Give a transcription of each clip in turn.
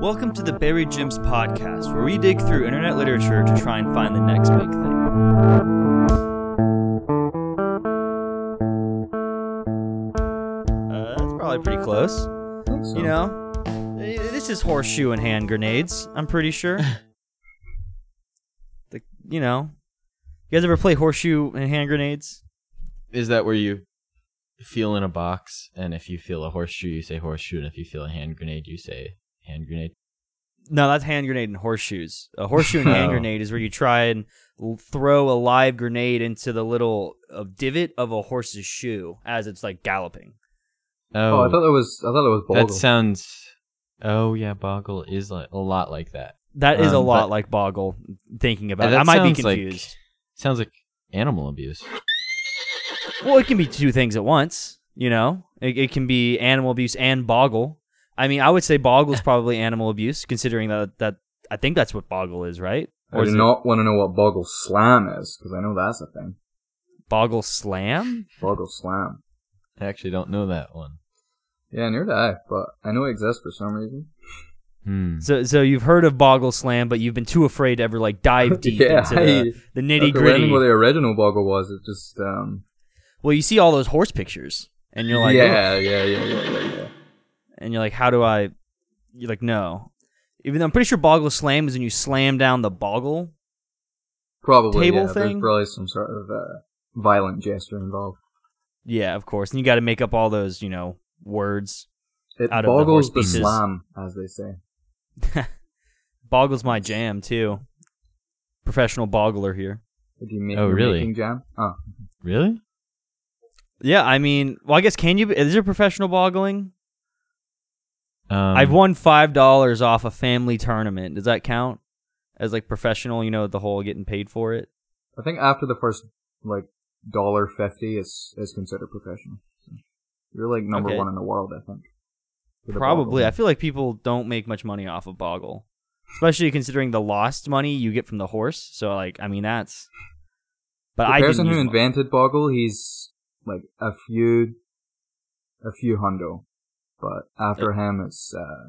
Welcome to the Buried Gyms podcast, where we dig through internet literature to try and find the next big thing. Uh, that's probably pretty close. You know, Eh, this is horseshoe and hand grenades. I'm pretty sure. the, you know, you guys ever play horseshoe and hand grenades? Is that where you feel in a box, and if you feel a horseshoe, you say horseshoe, and if you feel a hand grenade, you say hand grenade? No, that's hand grenade and horseshoes. A horseshoe and hand Oh. grenade is where you try and throw a live grenade into the little uh, divot of a horse's shoe as it's like galloping. Oh, I thought it was. I thought it was Boggle. that sounds. Oh yeah, Boggle is like, a lot like that. That is a Um, lot but- like Boggle. Thinking about it, that I might be sounds like- confused. Sounds like animal abuse. Well, it can be two things at once. You know, it, it can be animal abuse and Boggle. I mean, I would say Boggle is probably animal abuse, considering that that I think that's what Boggle is, right? I is do it not want to know what Boggle Slam is because I know that's a thing. Boggle Slam? Boggle Slam. I actually don't know that one. Yeah, near did I, but I know it exists for some reason. Hmm. So, so you've heard of Boggle Slam, but you've been too afraid to ever like dive deep Yeah, into the, I- the nitty After learning gritty. what the original Boggle was, it just um. Well, you see all those horse pictures, and you're like, yeah, yeah, yeah, yeah, yeah, yeah. And you're like, how do I? You're like, no. Even though I'm pretty sure Boggle Slam is when you slam down the boggle. Probably Table yeah, thing? There's probably some sort of uh, violent gesture involved. Yeah, of course. And you got to make up all those, you know, words. It Out of the boggles horse the, slam, as they say. Boggle's my jam too. Professional boggler here. Do you make Oh, your really? making jam? Oh, Really? Yeah, I mean, well, I guess can you? Is there professional boggling? Um, I've won five dollars off a family tournament. Does that count as like professional? You know, the whole getting paid for it. I think after the first like dollar fifty is is considered professional. So you're like number Okay. one in the world, I think. for the Probably. I feel like people don't make much money off of boggle, especially considering the lost money you get from the horse. So, like, I mean, that's. But the I person who invented Boggle, he's like a few, a few hundo, but after him, it's uh,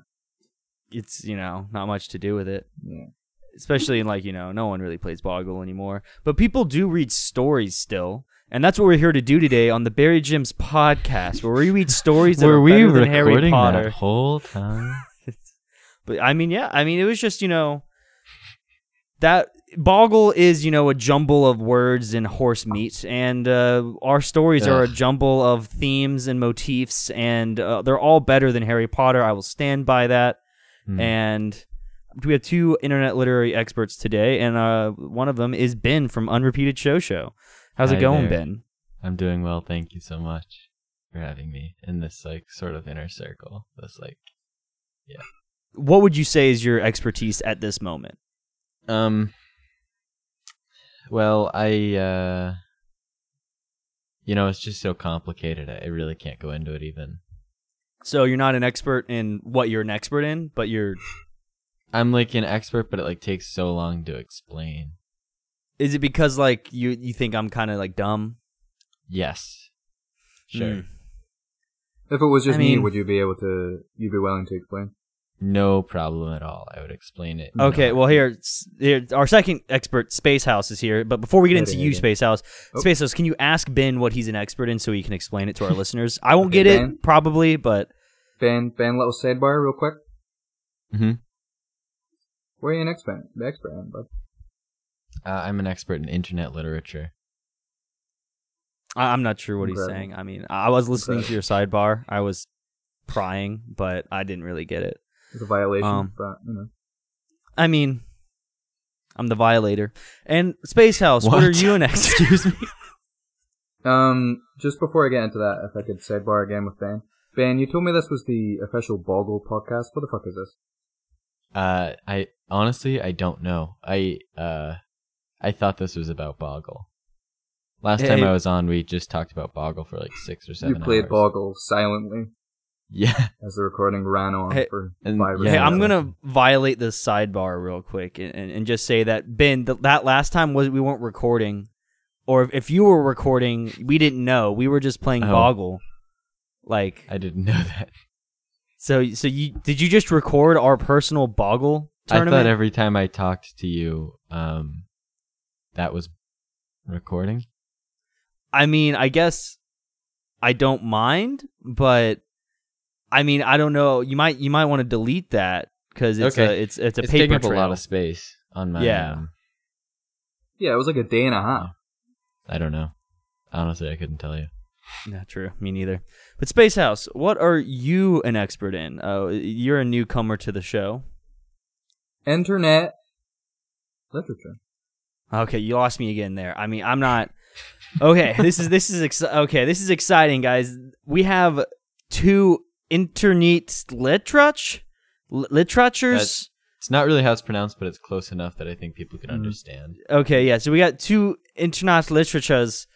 It's you know not much to do with it. yeah. especially in like you know no one really plays boggle anymore but people do read stories still and that's what we're here to do today on the Barry Gyms podcast where we read stories that Were are we better than Harry recording Potter that whole time? but I mean yeah I mean it was just you know that boggle is you know a jumble of words and horse meat and uh, our stories are a jumble of themes and motifs and uh, they're all better than Harry Potter I will stand by that Hmm. and we have two internet literary experts today, and uh, one of them is Ben from Unrepeated Show Show. How's it going, there. Ben? I'm doing well. Thank you so much for having me in this like sort of inner circle. This like yeah What would you say is your expertise at this moment? Um. Well, I uh. You know, it's just so complicated. I I really can't go into it even. So you're not an expert in what you're an expert in, but you're. I'm like an expert, but it like takes so long to explain. Is it because like you you think I'm kind of like dumb? Yes. Sure. Hmm. If it was just I me, would you be able to? You'd be willing to explain? No problem at all. I would explain it. Okay, No. well here, here, our second expert, Space House, is here. But before we get into you, hey, hey. Space House, Oh. Space House, can you ask Ben what he's an expert in so he can explain it to our listeners? I won't Okay, get Ben. it probably, but Ben, Ben, little sidebar, real quick. Mhm. Where are you an expert? The expert in, bud. Uh, I'm an expert in internet literature. I- I'm not sure what he's saying. I mean, I was listening to your sidebar. I was prying, but I didn't really get it. It's a violation, Um, but you know. I mean, I'm the violator. And Space House, what, What? are you an expert? Excuse me. Um, just before I get into that, if I could sidebar again with Ben. Ben, you told me this was the official Boggle podcast. What the fuck is this? Uh, I honestly I don't know. I uh, I thought this was about Boggle. Last time I was on, we just talked about Boggle for like six or seven. you played hours. Boggle silently Yeah. as the recording ran on Hey, for and- five or yeah, hey, I'm gonna violate the sidebar real quick and, and, and just say that Ben, th- that last time was we weren't recording, or if, if you were recording, we didn't know. We were just playing Oh. Boggle. Like I didn't know that. So so you did you just record our personal Boggle I thought every time I talked to you, um, that was recording. I mean, I guess I don't mind, but I mean, I don't know. You might you might want to delete that because it's Okay. a it's it's a it's paper taking up trail. a lot of space on my. Yeah. um, Yeah, it was like a day and a half. I don't know. Honestly, I couldn't tell you. Not true. Me neither. But Space House, what are you an expert in? Uh, you're a newcomer to the show. Internet literature. Okay, you lost me again there. I mean, I'm not. Okay, this is this is ex- okay. This is exciting, guys. We have two internet literature literatures. It's not really how it's pronounced, but it's close enough that I think people can mm-hmm. understand. Okay, yeah. So we got two internet literatures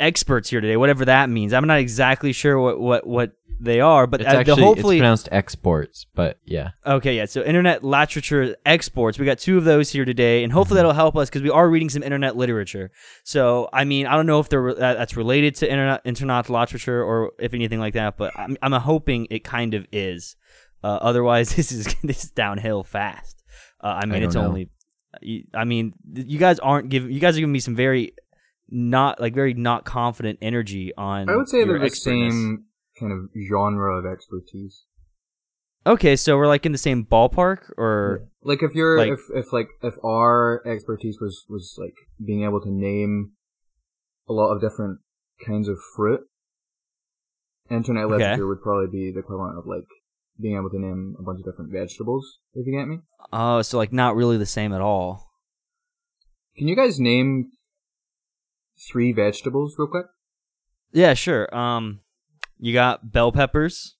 experts here today, whatever that means. I'm not exactly sure what what what they are, but It's uh, the actually hopefully it's pronounced exports, but yeah. Okay, yeah. So internet literature exports. We got two of those here today, and hopefully that'll help us because we are reading some internet literature. So I mean, I don't know if they're uh, that's related to internet internet literature or if anything like that, but I'm I'm hoping it kind of is. Uh, otherwise, this is this is downhill fast. Uh, I mean, don't it's know. only. I mean, you guys aren't giving. You guys are giving me some very not like very not confident energy on. I would say they're the same kind of genre of expertise. Okay, so we're like in the same ballpark, or Like if you're Like- if if like if our expertise was was like being able to name a lot of different kinds of fruit, internet Okay. literature would probably be the equivalent of like being able to name a bunch of different vegetables. If you get me, oh, so like not really the same at all. can you guys name three vegetables real quick? Yeah, sure. Um, you got bell peppers,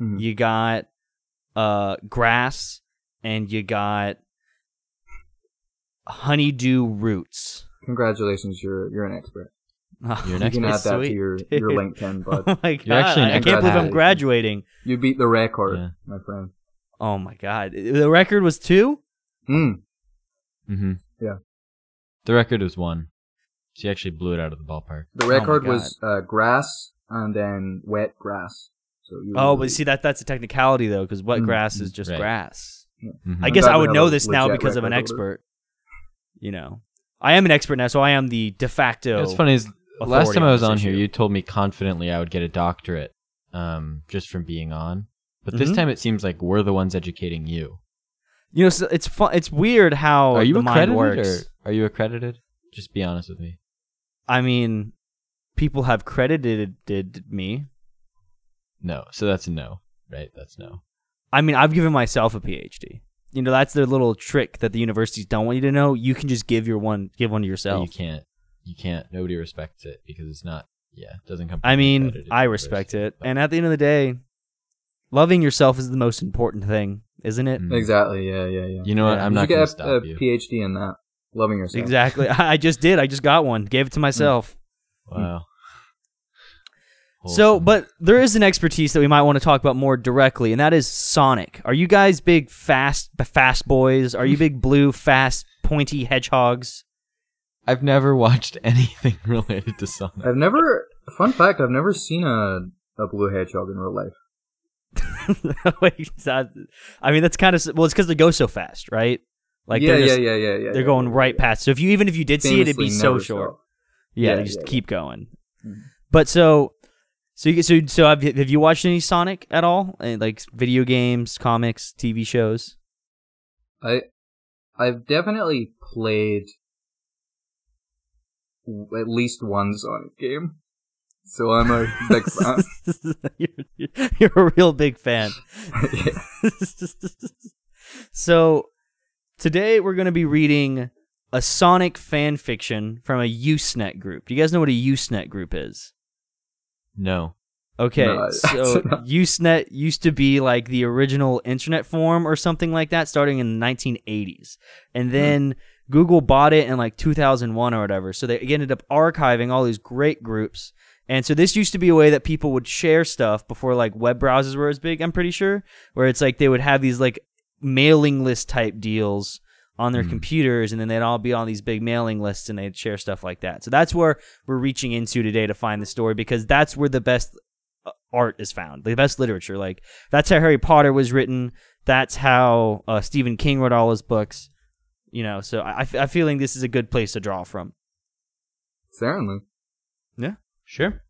Mhm. you got uh grass, and you got honeydew roots. Congratulations, you're you're an expert. You're an You can add that Sweet, to your dude. your LinkedIn, bud. Oh my god! You're actually an I can't believe I'm graduating. You beat the record, Yeah. my friend. Oh my god! The record was two. Mm. Mm-hmm. Yeah. The record was one. She actually blew it out of the ballpark. The Oh record God. was uh, grass and then wet grass. So you Oh, but see that that's a technicality though, because wet Mm, grass is just right. grass. Mhm. I guess I would know this now legit because of an record over expert. You know, I am an expert now, so I am the de facto. What's funny is last time I was this on here, you told me confidently I would get a doctorate, um, just from being on. But this Mhm. time it seems like we're the ones educating you. You know, so it's fun. It's weird how are you the mind accredited works. or are you accredited? Just be honest with me. I mean, people have credited did me. No. So that's a no, right? That's no. I mean, I've given myself a PhD. You know, that's their little trick that the universities don't want you to know. You can just give your one, give one to But yourself. You can't. You can't. Nobody respects it because it's not. Yeah, it doesn't come. From I mean, I respect it. but- And at the end of the day, loving yourself is the most important thing, isn't it? Mm. Exactly. Yeah, yeah, yeah. You know what? I'm You not should going to get a, stop a you. PhD in that. Loving yourself. Exactly. I just did. I just got one. Gave it to myself. Hmm. Wow. So, but there is an expertise that we might want to talk about more directly, and that is Sonic. Are you guys big fast fast boys? Are you big blue fast pointy hedgehogs? I've never watched anything related to Sonic. I've never. Fun fact: I've never seen a a blue hedgehog in real life. Wait, that- I mean that's kind of well, it's because they go so fast, right? Like yeah, they're yeah, yeah, yeah, yeah. they're yeah, going yeah, right past. So if you even if you did see it, it'd be so short. Yeah, they just keep going. Mhm. But so, so you so so have you, have you watched any Sonic at all? Eh, Like video games, comics, TV shows? I I've definitely played at least one Sonic game, so I'm a big fan. you're, you're a real big fan. Yeah. so today we're going to be reading a Sonic fan fiction from a Usenet group. Do you guys know what a Usenet group is? No. Okay, No, I- so Usenet used to be like the original internet forum or something like that, starting in the 1980s, and hmm. then Google bought it in like 2001 or whatever. So they ended up archiving all these great groups, and so this used to be a way that people would share stuff before like web browsers were as big. I'm pretty sure, where it's like they would have these like mailing list type deals on their Hmm. computers, and then they'd all be on these big mailing lists, and they'd share stuff like that. So that's where we're reaching into today to find the story because that's where the best uh, art is found, the best literature. Like that's how Harry Potter was written. That's how uh, Stephen King wrote all his books. You know, so I, am feeling this is a good place to draw from. Certainly. Yeah, sure.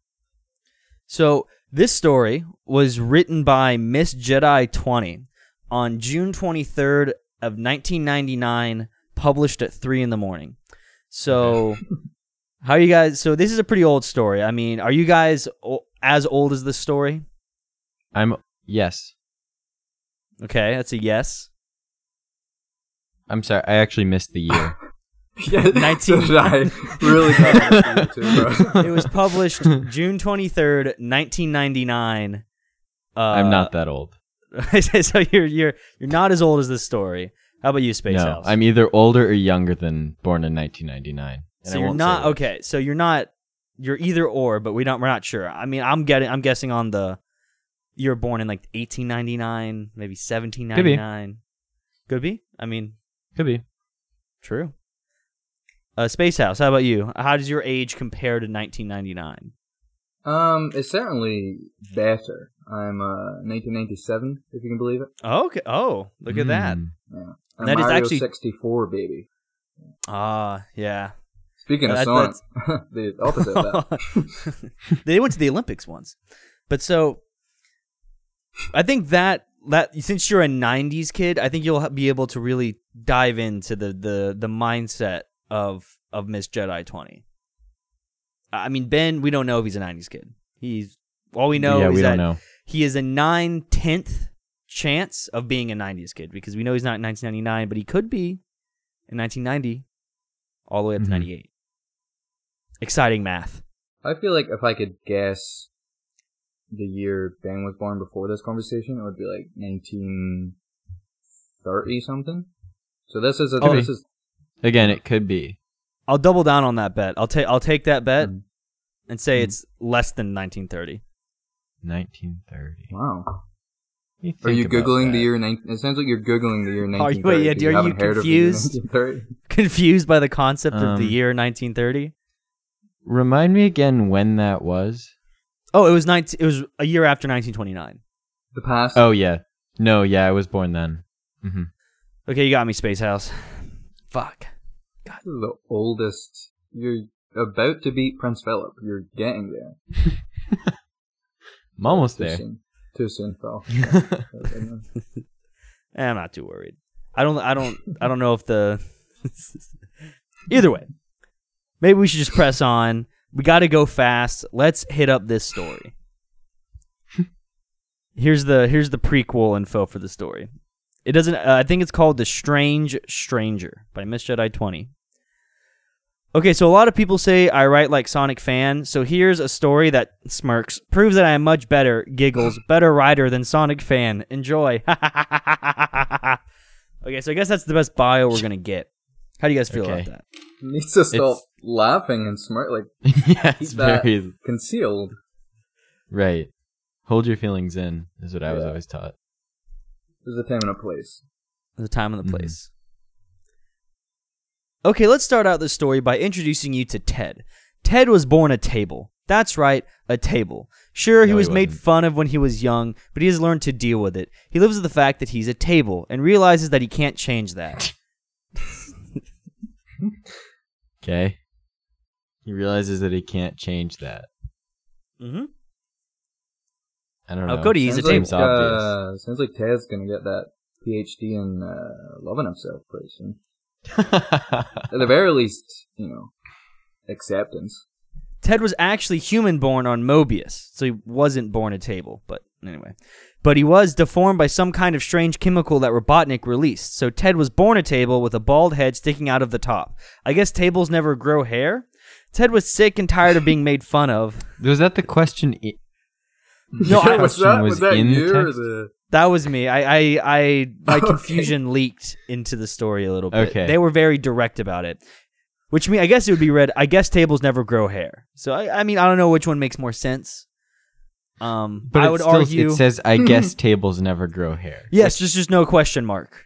So this story was written by Miss Jedi 20 on June 23rd of 1999, published at three in the morning. So, how are you guys? So this is a pretty old story. I mean, are you guys o- as old as this story? I'm yes. Okay, that's a yes. I'm sorry. I actually missed the year. Yeah, 19 so did I really got too, bro. It was published June 23rd, 1999. Uh, I'm not that old. so you're you're you're not as old as this story. How about you, Space no, House? I'm either older or younger than born in 1999. and So I you're won't say not which. okay. So you're not. You're either or, but we don't. We're not sure. I mean, I'm getting. I'm guessing on the. You're born in like 1899, maybe 1799. Could be. I mean, Could be. true. Uh, Space House. How about you? How does your age compare to 1999? Um, it's certainly better. I'm uh 1997, if you can believe it. Oh, okay. Oh, look at that. Mm. Yeah. I'm That is Mario actually- 64, baby. Ah, yeah. Speaking of That- Sonic, the opposite of that. they went to the Olympics once, but so I think that that since you're a '90s kid, I think you'll be able to really dive into the the the mindset of of Miss Jedi 20. I mean, Ben, we don't know if he's a '90s kid. He's all we know yeah, is we that don't know. He is a nine tenth chance of being a '90s kid because we know he's not in 1999, but he could be in 1990, all the way up to Mhm. '98. Exciting math. I feel like if I could guess the year Ben was born before this conversation, it would be like 1930 something. So this is a, Oh, this is Again, it could be. I'll double down on that bet. I'll take I'll take that bet Mm. and say Mm. it's less than 1930. 1930. wow. You Are you think about googling the year? 19, it sounds like you're googling the year Are you- 1930. wait, yeah, 'cause are you haven't heard of the year confused? Confused by the concept of the Um, year 1930? Remind me again when that was. Oh, it was 19 it was a year after 1929. The past. Oh yeah. No, yeah, I was born then. hmm Okay, you got me Space House. Fuck. This is the oldest. You're about to beat Prince Philip. You're getting there. I'm almost Too there. soon. Too soon, Phil. Eh, I'm not too worried. I don't I don't I don't know if the Either way. Maybe we should just press on. We got to go fast. Let's hit up this story. here's the here's the prequel info for the story. It doesn't. Uh, I think it's called "The Strange Stranger" by Miss Jedi Twenty. Okay, so a lot of people say I write like Sonic fan. So here's a story that smirks proves that I am much better. Giggles, better writer than Sonic fan. Enjoy. okay, so I guess that's the best bio we're gonna get. How do you guys feel Okay. about that? Needs to stop It's- laughing and smart, like yeah, it's that- very concealed. right. Hold your feelings in is what I was Yeah. always taught. There's a time and a place. the time and the Mhm. place. Okay, let's start out this story by introducing you to Ted. Ted was born a table. That's right, a table. Sure, he No, he was made fun of when he was young, but he has learned to deal with it. He lives with the fact that he's a table and realizes that he can't change that. Okay. He realizes that he can't change that. mm-hmm. I don't know. Oh, know. Cody, he's a sounds table. like, Seems obvious. uh, sounds like Ted's gonna get that PhD in uh, loving himself pretty soon. At the very least, you know, acceptance. Ted was actually human born on Mobius, so he wasn't born a table, but anyway. But he was deformed by some kind of strange chemical that Robotnik released, so Ted was born a table with a bald head sticking out of the top. I guess tables never grow hair? Ted was sick and tired of being made fun of. was that the question? I- No, The I- was that was was that in the you or text? The? That was me. I, I, I my Okay. confusion leaked into the story a little bit. Okay. They were very direct about it. Which mean I guess it would be read, I guess tables never grow hair. So I, I mean I don't know which one makes more sense. Um But I it would still, argue it says, "I guess tables never grow hair." Yes, just just no question mark.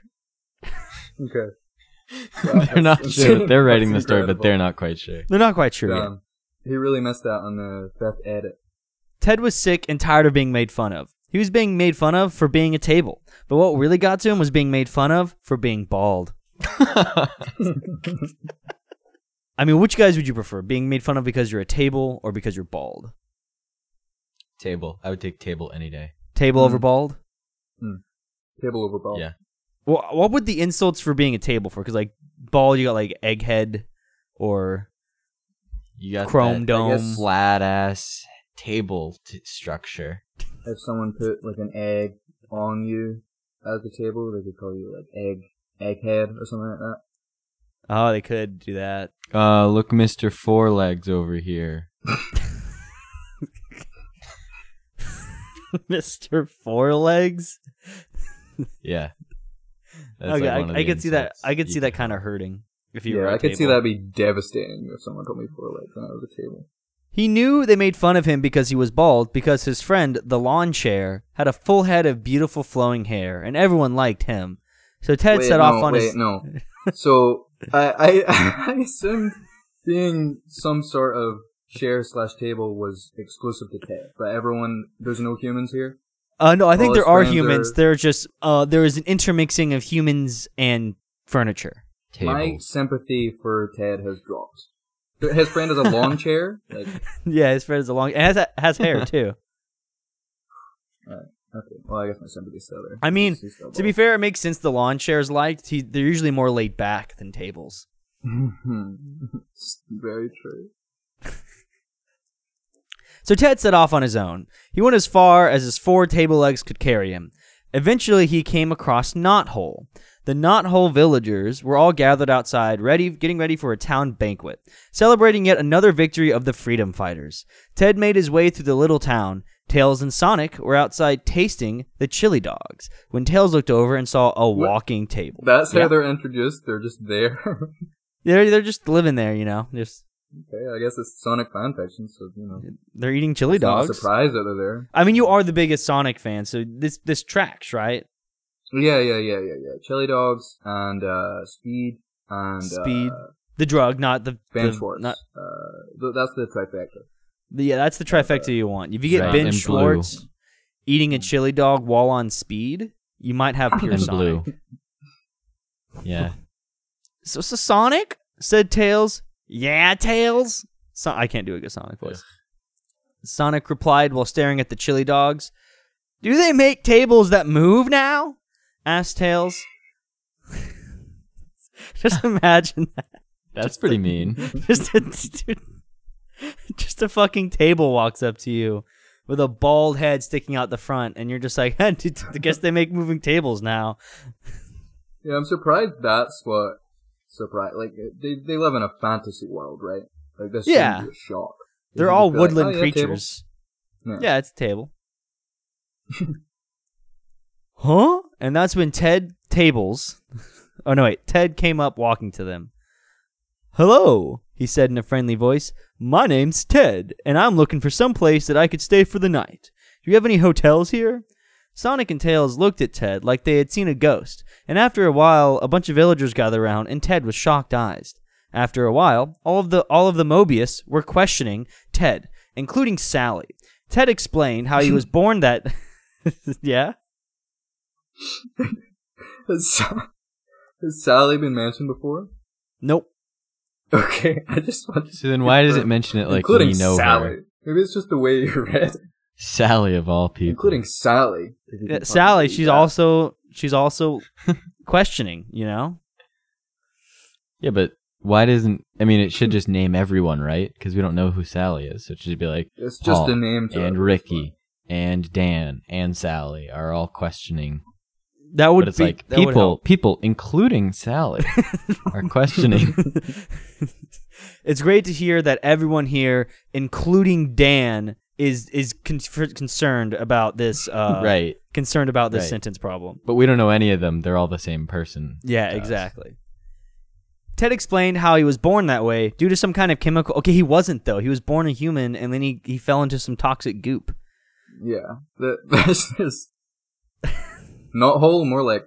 Okay. they're not sure. insane. They're writing the That's story, but they're not quite sure. They're not quite sure. Um, he really missed out on the fifth edit. Ted was sick and tired of being made fun of. He was being made fun of for being a table, but what really got to him was being made fun of for being bald. I mean, which guys would you prefer? Being made fun of because you're a table or because you're bald? table. I would take table any day. Table Mhm. over bald? Table over bald. Yeah. Well, what would the insults for being a table for? Because like bald, you got like egghead or You got chrome that dome. flat ass table t- structure. If someone put like an egg on you at the table, they could call you like egg egghead or something like that. Oh, they could do that. Uh, look, Mister Four Legs over here. Mister Four Legs. Yeah. That's okay, like I, I could see that. I could see that kind of hurting if you were. yeah, a I could see table. that be devastating if someone told me four legs when I was a table. He knew they made fun of him because he was bald, because his friend, the lawn chair, had a full head of beautiful flowing hair, and everyone liked him. So Ted wait, set no, off on wait, his. no. So I, I I assumed being some sort of chair slash table was exclusive to Ted, but everyone there's no humans here. Uh, no, I think all there are humans. are- They're just uh, there is an intermixing of humans and furniture. Tables. My sympathy for Ted has dropped. His friend is a lawn chair. Like, yeah, his friend is a long. And has has hair too. okay, well, I guess my sympathy's still there. I mean, still to be fair, it makes sense. The lawn chairs liked. He, they're usually more laid back than tables. Very true. So Ted set off on his own. He went as far as his four table legs could carry him. Eventually, he came across Knothole. The Knothole villagers were all gathered outside, ready, getting ready for a town banquet, celebrating yet another victory of the freedom fighters. Ted made his way through the little town. Tails and Sonic were outside tasting the chili dogs when Tails looked over and saw a walking table. That's how Yeah. they're introduced. They're just there. They're they're just living there, you know. Just okay, I guess it's Sonic fan fiction, so you know. they're eating chili It's not a dogs. surprise that they're there. I mean, you are the biggest Sonic fan, so this this tracks, right? Yeah, yeah, yeah, yeah, yeah. Chili dogs and uh, speed and Speed. Uh, The drug, not the, Ben the Schwartz. not Uh, that's the trifecta. the, yeah. That's the trifecta you want. If you get Right, Ben and Schwartz eating a chili dog while on speed, you might have pure and Sonic. blue. Yeah. So, so Sonic said Tails. Yeah, Tails. So I can't do a good Sonic voice. Sonic replied while staring at the chili dogs. Do they make tables that move now? Asked Tails. Just imagine that. That's pretty mean. just a dude, just a fucking table walks up to you with a bald head sticking out the front, and you're just like, I guess they make moving tables now. Yeah, I'm surprised that's what surprised. Like they they live in a fantasy world, right? Like this Yeah. should a shock. They're all be like, woodland "Oh, yeah, creatures. table." Yeah, it's a table. Huh? And that's when Ted Tables. Oh no, wait. Ted came up walking to them. Hello, he said in a friendly voice. My name's Ted, and I'm looking for some place that I could stay for the night. Do you have any hotels here? Sonic and Tails looked at Ted like they had seen a ghost, and after a while, a bunch of villagers gathered around, and Ted was shocked-eyed. After a while, all of the all of the Mobius were questioning Ted, including Sally. Ted explained how he was born that. yeah. Has, has Sally been mentioned before? Nope. Okay, I just want to So then why does it mention it like including we know Sally. her? Maybe it's just the way you read, it. Sally of all people. including Sally. Yeah, Sally, she's that. also she's also questioning. You know. Yeah, but why doesn't I mean it should just name everyone, right? Because we don't know who Sally is. So it should be like It's just Paul a name to and. Ricky and Dan and Sally are all questioning. That would but it's be like people people including Sally are questioning. it's great to hear that everyone here, including Dan, is is con- concerned about this. Uh, right. Concerned about this Right. sentence problem. But we don't know any of them. They're all the same person. Yeah, to us. exactly. Ted explained how he was born that way due to some kind of chemical. Okay, he wasn't though. He was born a human, and then he, he fell into some toxic goop. Yeah, that, there's this not hole, more like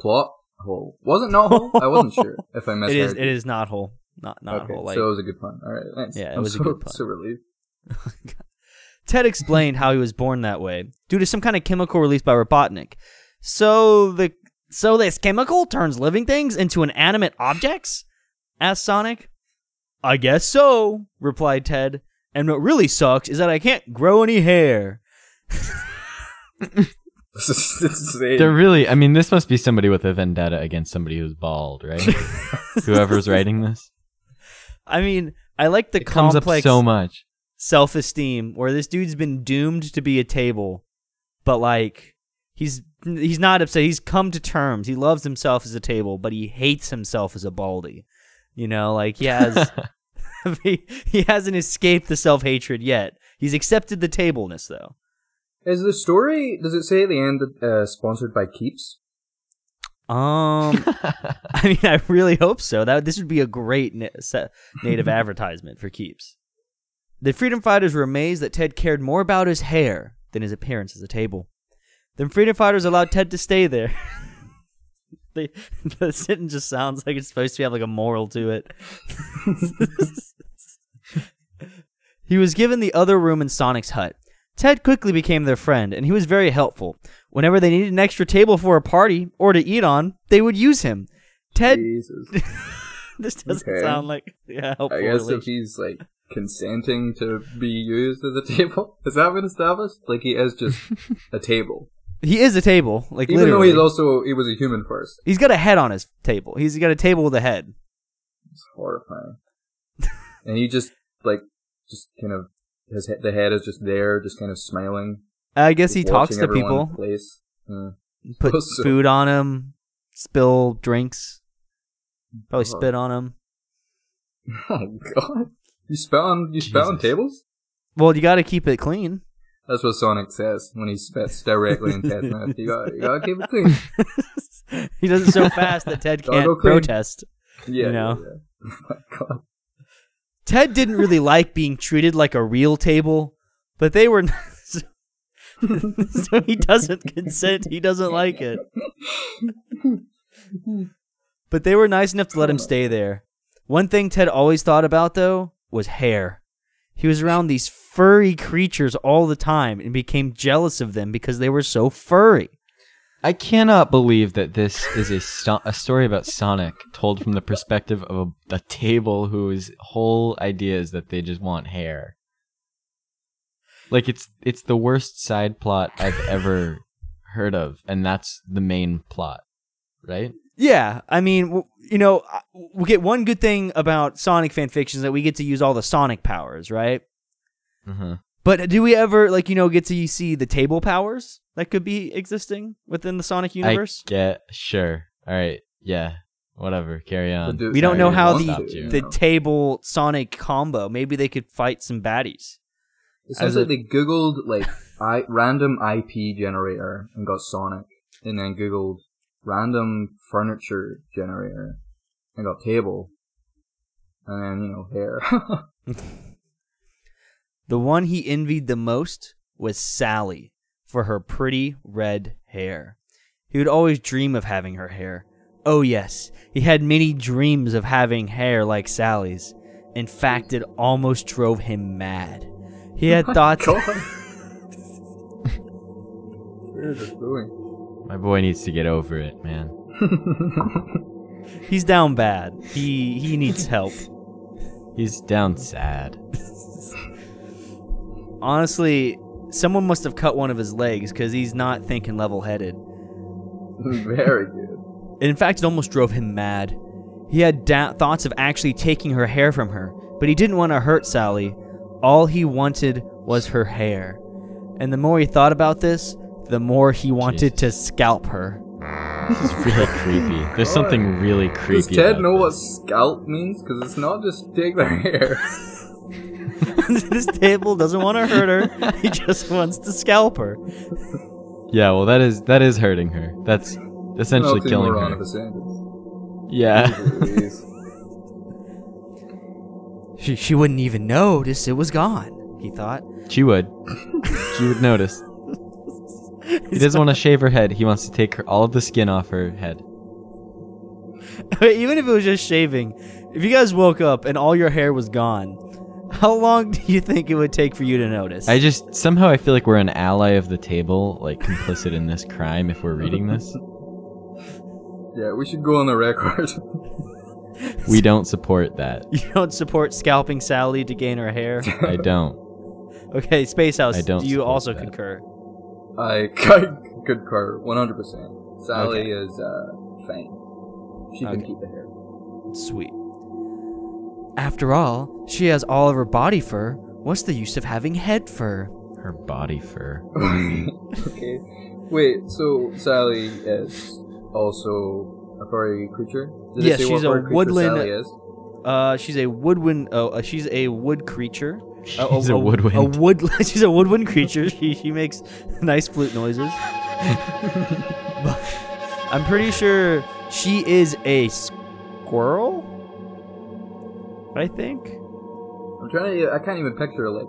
plot hole. Wasn't not hole? I wasn't sure if I It misheard. is. It is not whole. Not not okay, whole. Like so it was a good pun. All right, thanks. Yeah, it I'm was a good pun. So relieved. Ted explained how he was born that way due to some kind of chemical released by Robotnik. So the so this chemical turns living things into inanimate objects? asked Sonic. I guess so, replied Ted. And what really sucks is that I can't grow any hair. This is insane. They're really. I mean, this must be somebody with a vendetta against somebody who's bald, right? Whoever's writing this. I mean, I like the It comes up complex so much. self-esteem where this dude's been doomed to be a table, but like he's he's not upset. He's come to terms. He loves himself as a table, but he hates himself as a baldy. You know, like he has he, he hasn't escaped the self-hatred yet. He's accepted the tableness though. Is the story? Does it say at the end that uh, sponsored by Keeps? Um, I mean, I really hope so. That this would be a great na- sa- native advertisement for keeps. The freedom fighters were amazed that Ted cared more about his hair than his appearance as a table. The freedom fighters allowed Ted to stay there. the, the sentence just sounds like it's supposed to have like a moral to it. he was given the other room in Sonic's hut. Ted quickly became their friend, and he was very helpful. Whenever they needed an extra table for a party or to eat on, they would use him. Ted, Jesus. this doesn't Okay. sound like yeah, helpful. I guess if he's like consenting to be used as a table, has that been established? Like he is just a table, he is a table, like even literally. though he's also he was a human first. he's got a head on his table. He's got a table with a head. It's horrifying. and he just like just kind of his the head is just there, just kind of smiling. I guess he talks to people, Place. Yeah. Hmm. put food on him, spill drinks, probably Oh. spit on him. Oh god! You spit on you spit on tables? Well, you got to keep it clean. That's what Sonic says when he spits directly in Ted's mouth. You got you gotta keep it clean. he does it so fast that Ted can't go protest. Yeah, You know. yeah, yeah. Oh my god. Ted didn't really like being treated like a real table, but they were. so, so he doesn't consent. He doesn't like it. But they were nice enough to let him stay there. One thing Ted always thought about, though, was hair. He was around these furry creatures all the time and became jealous of them because they were so furry. I cannot believe that this is a sto- a story about Sonic told from the perspective of a, a table whose whole idea is that they just want hair. Like it's it's the worst side plot I've ever heard of, and that's the main plot, right? Yeah, I mean, you know, we get one good thing about Sonic fan fiction is that we get to use all the Sonic powers, right? Uh-huh. But do we ever, like, you know, get to see the table powers that could be existing within the Sonic universe? I get sure. All right, yeah, whatever. Carry on. Do- we don't know how the you the know. table Sonic combo. Maybe they could fight some baddies. It sounds As like a- they googled like I random IP generator and got Sonic, and then googled random furniture generator and got table, and then you know hair. The one he envied the most was Sally for her pretty red hair. He would always dream of having her hair. Oh, yes, he had many dreams of having hair like Sally's. In fact, it almost drove him mad. He had oh thoughts. God. This going? My boy needs to get over it, man. He's down bad. He he needs help. He's down sad. Honestly, someone must have cut one of his legs because he's not thinking level headed. Very good. In fact, it almost drove him mad. He had da- thoughts of actually taking her hair from her, but he didn't want to hurt Sally. All he wanted was her hair. And the more he thought about this, the more he wanted to scalp her. This is really creepy. There's something really creepy. Does Ted about know what scalp means? Because it's not just take their hair. this table doesn't want to hurt her. He just wants to scalp her. Yeah, well, that is that is hurting her. That's essentially An killing oxymoron her. of a sentence. Yeah. She, she wouldn't even notice it was gone, he thought. She would. she would notice. He doesn't want to shave her head. He wants to take her all of the skin off her head. Even if it was just shaving, if you guys woke up and all your hair was gone, How long do you think it would take for you to notice? I just somehow I feel like we're an ally of the table, like complicit in this crime if we're reading this. Yeah, we should go on the record. We don't support that. you don't support scalping Sally to gain her hair. I don't. Okay, Space House. I don't do you also that. concur? I concur 100%. Sally Okay. is uh, fine. She can keep the hair. Sweet. After all, she has all of her body fur. What's the use of having head fur? Her body fur. okay. Wait, so Sally is also a furry creature? Did Yes, say what she's a woodland- Sally is? Uh, she's a woodwind. Oh, uh, she's a wood creature. Uh, She's a woodwind. A wood. she's a woodwind creature. She she makes nice flute noises. But I'm pretty sure she is a squirrel. I think. I'm trying to. I can't even picture like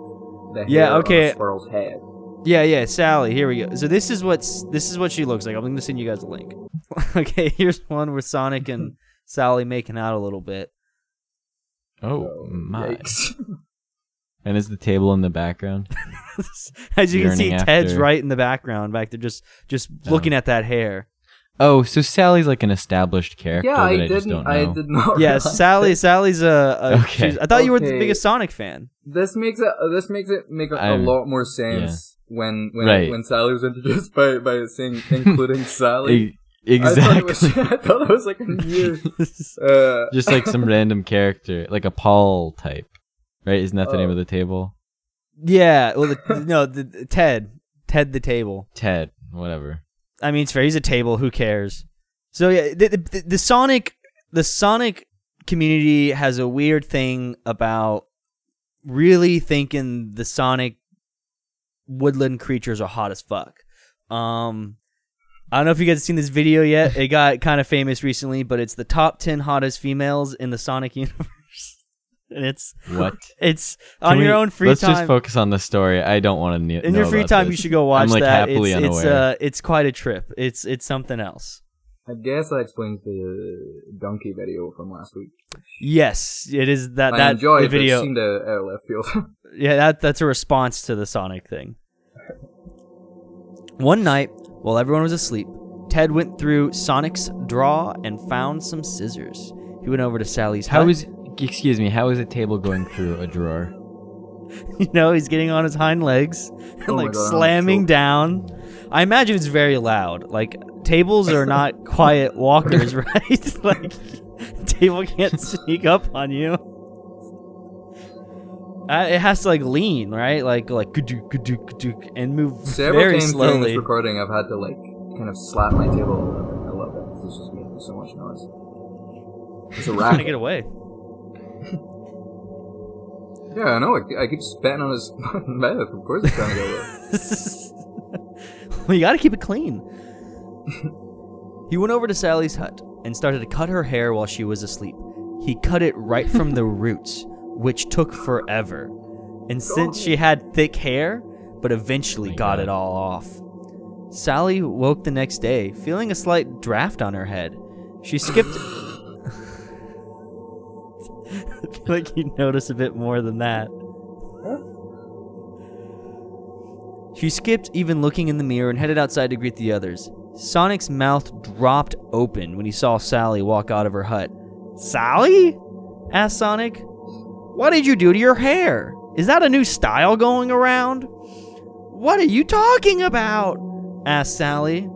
the hair Yeah, on okay. a squirrel's head. Yeah, yeah, Sally. Here we go. So this is what's this is what she looks like. I'm gonna send you guys a link. okay, here's one with Sonic and Sally making out a little bit. Oh So, my! yikes. And is the table in the background? As you can see, Yearning Ted's after- right in the background, back there, just just Oh. looking at that hair. Oh, so Sally's like an established character yeah, that I, I, just didn't. don't I did not. Yeah, Sally. it. Sally's a. a Okay. I thought you were the biggest Sonic fan. This makes it. uh, This makes it make a, a I'm- lot more sense when when Right. when Sally was introduced by by saying including Sally. E- I thought, exactly. it was, I thought it was like a new. Uh, just like some random character, like a Paul type, right? Isn't that the name Oh. of the table? yeah. Well, the, no, the, the- Ted. Ted the table. Ted, whatever. I mean, it's fair. He's a table. Who cares? So yeah, the, the, the Sonic, the Sonic community has a weird thing about really thinking the Sonic woodland creatures are hot as fuck. Um, I don't know if you guys have seen this video yet. It got kind of famous recently, but it's the top ten hottest females in the Sonic universe, it's What? it's Can on your own free time. let's just focus on the story. I don't want to know. in your free about time, this. you should go watch I'm like that. happily it's, it's unaware. uh, it's quite a trip. It's it's something else. I guess that explains the donkey video from last week. Yes, it is that I that enjoyed the video. It seemed a, a left field. Yeah, that that's a response to the Sonic thing. One night, while everyone was asleep, Ted went through Sonic's drawer and found some scissors. He went over to Sally's How hut. is? Excuse me. How is a table going through a drawer? you know, he's getting on his hind legs and Oh like God, slamming so- down. I imagine it's very loud. Like tables are not quiet walkers, right? like table can't sneak up on you. Uh, it has to like lean, right? Like like kadook, kadook, kadook, and move Several very times during this slowly. recording, I've had to like kind of slap my table a little bit. I love it. 'cause It's just making so much noise. It's a He's trying to get away. Yeah, I know. I, I keep spitting on his mouth. Of course, he's trying to get away. well, you got to keep it clean. he went over to Sally's hut and started to cut her hair while she was asleep. He cut it right from the roots, which took forever. And since she had thick hair, but eventually Oh got God. it all off. Sally woke the next day, feeling a slight draft on her head. She skipped. I feel like you notice a bit more than that. She skipped even looking in the mirror and headed outside to greet the others. Sonic's mouth dropped open when he saw Sally walk out of her hut. Sally? asked Sonic. What did you do to your hair? Is that a new style going around? What are you talking about? asked Sally.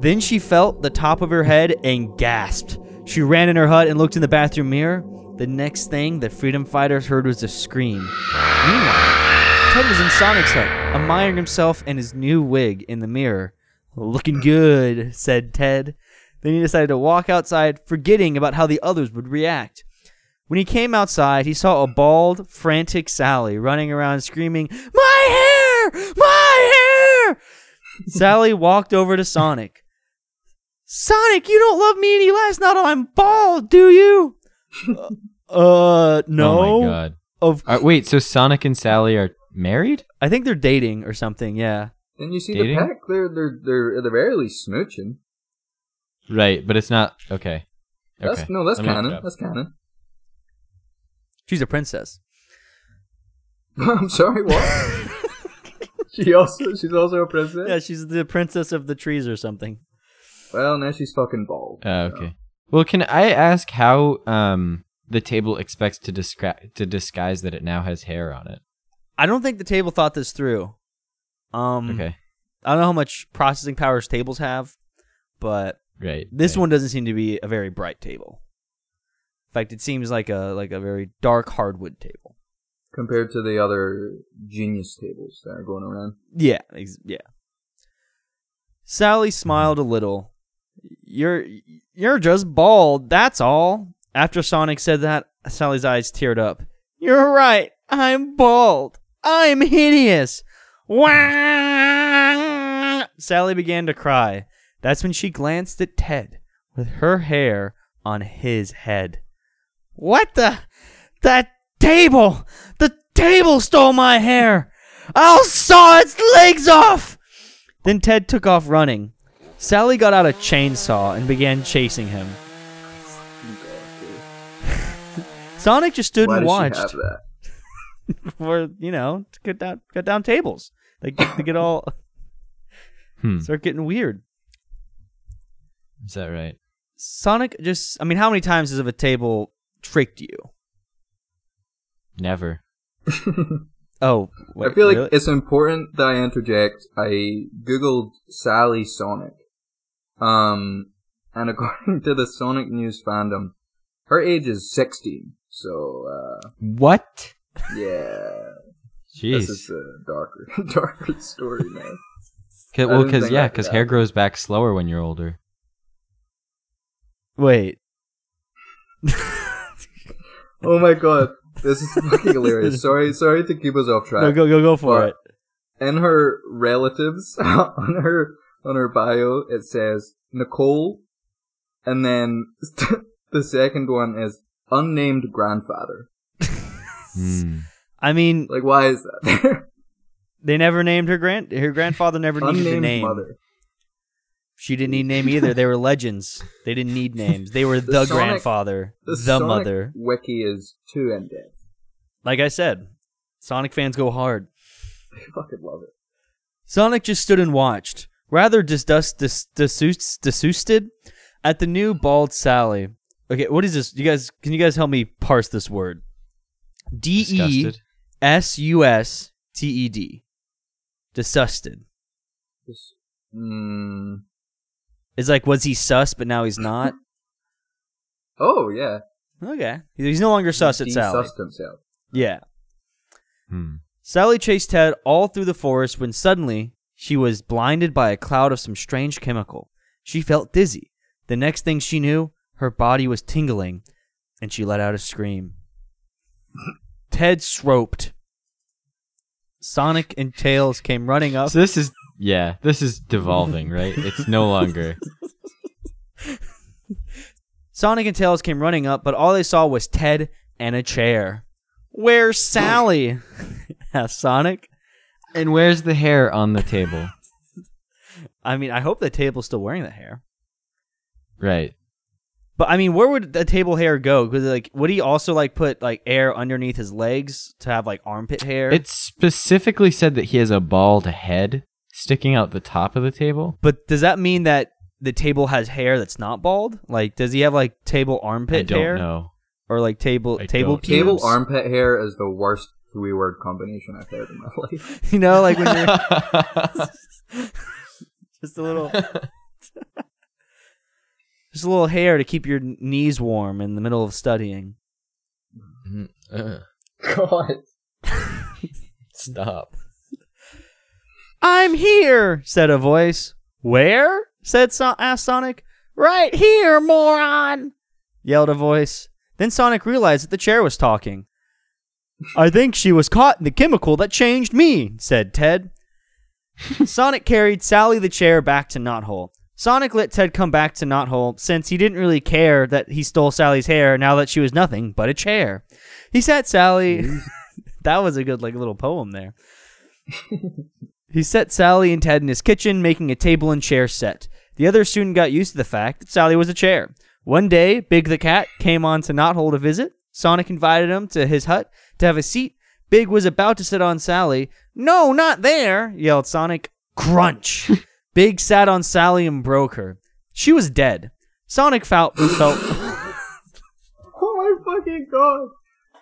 Then she felt the top of her head and gasped. She ran in her hut and looked in the bathroom mirror. The next thing the freedom fighters heard was a scream. Meanwhile, Ted was in Sonic's hut, admiring himself and his new wig in the mirror. Looking good, said Ted. Then he decided to walk outside, forgetting about how the others would react. When he came outside, he saw a bald, frantic Sally running around screaming, My hair! My hair! Sally walked over to Sonic. Sonic, you don't love me any less now that I'm bald, do you? Uh, no. Oh my god. Of Uh, wait, so Sonic and Sally are married? I think they're dating or something. Yeah. Didn't you see Dating? the peck? They're they're they're at the very least smooching. Right, but it's not okay. That's okay. no, that's Let me look canon. That's canon. She's a princess. I'm sorry, what? she also she's also a princess. Yeah, she's the princess of the trees or something. Well, now she's fucking bald. Oh, okay. Well, can I ask how um the table expects to disguise to disguise that it now has hair on it? I don't think the table thought this through. Um, Okay. I don't know how much processing powers tables have, but Right. this right. one doesn't seem to be a very bright table. In fact, it seems like a like a very dark hardwood table. Compared to the other genius tables that are going around. Yeah, ex- yeah. Sally smiled a little. You're you're just bald, that's all. After Sonic said that, Sally's eyes teared up. You're right. I'm bald. I'm hideous. Wah! Sally began to cry. That's when she glanced at Ted with her hair on his head. What the? That table! The table stole my hair! I'll saw its legs off! Then Ted took off running. Sally got out a chainsaw and began chasing him. Sonic just stood Why and watched she for, you know, to cut down cut down tables. They get, they get all Hmm. start getting weird. Is that right? Sonic just I mean, how many times has a table tricked you? Never. Oh, wait, I feel like really? it's important that I interject. I googled Sally Sonic, um, and according to the Sonic News fandom, her age is 16. So, uh, What? yeah, Jeez. this is a darker, darker story man. I well, because yeah, because hair grows back slower when you're older. Wait. Oh my god, this is fucking hilarious. Sorry, sorry to keep us off track. No, go go go for But- it. in her relatives on her on her bio it says Nicole and then the second one is unnamed grandfather. Hmm. I mean, Like why is that? they never named her grand her grandfather never needed a name. mother. She didn't need name either. They were legends. They didn't need names. They were the, The Sonic- grandfather, The, the, Sonic mother. wiki is too in depth. Like I said, Sonic fans go hard. I fucking love it. Sonic just stood and watched, rather disgust, dis, disust, disgusted at the new bald Sally. Okay, what is this? You guys, can you guys help me parse this word? D e s u s t e d. Disgusted. S U S T D. Mm, It's like, was he sus, but now he's not? oh yeah. okay. He's no longer sus at Sally. Desussed himself. Yeah. Hmm. Sally chased Ted all through the forest when suddenly she was blinded by a cloud of some strange chemical. She felt dizzy. The next thing she knew, her body was tingling, and she let out a scream. Ted sroped. Sonic and Tails came running up. So this is yeah, this is devolving, right? It's no longer. Sonic and Tails came running up, but all they saw was Ted and a chair. Where's Sally? asked Sonic. And where's the hair on the table? I mean, I hope the table's still wearing the hair. Right. But I mean, where would the table hair go? Because like, would he also like put like air underneath his legs to have like armpit hair? It specifically said that he has a bald head sticking out the top of the table. but does that mean that the table has hair that's not bald? Like, does he have like table armpit hair? I don't hair know. or like table I table don't. pubes? Table armpit hair is the worst three word combination I've heard in my life. You know, like when you're just a little, just a little hair to keep your knees warm in the middle of studying. Uh, God. Stop. I'm here, said a voice. Where? said so- asked Sonic. Right here, moron! yelled a voice. Then Sonic realized that the chair was talking. I think she was caught in the chemical that changed me, said Ted. Sonic carried Sally the chair back to Knothole. Sonic let Ted come back to Knothole since he didn't really care that he stole Sally's hair now that she was nothing but a chair. He sat Sally. that was a good like little poem there. He set Sally and Ted in his kitchen, making a table and chair set. The others soon got used to the fact that Sally was a chair. One day, Big the cat came on to Knothole to visit. Sonic invited him to his hut to have a seat, Big was about to sit on Sally. No, not there, yelled Sonic. Crunch. Big sat on Sally and broke her. She was dead. Sonic felt, felt Oh my fucking god!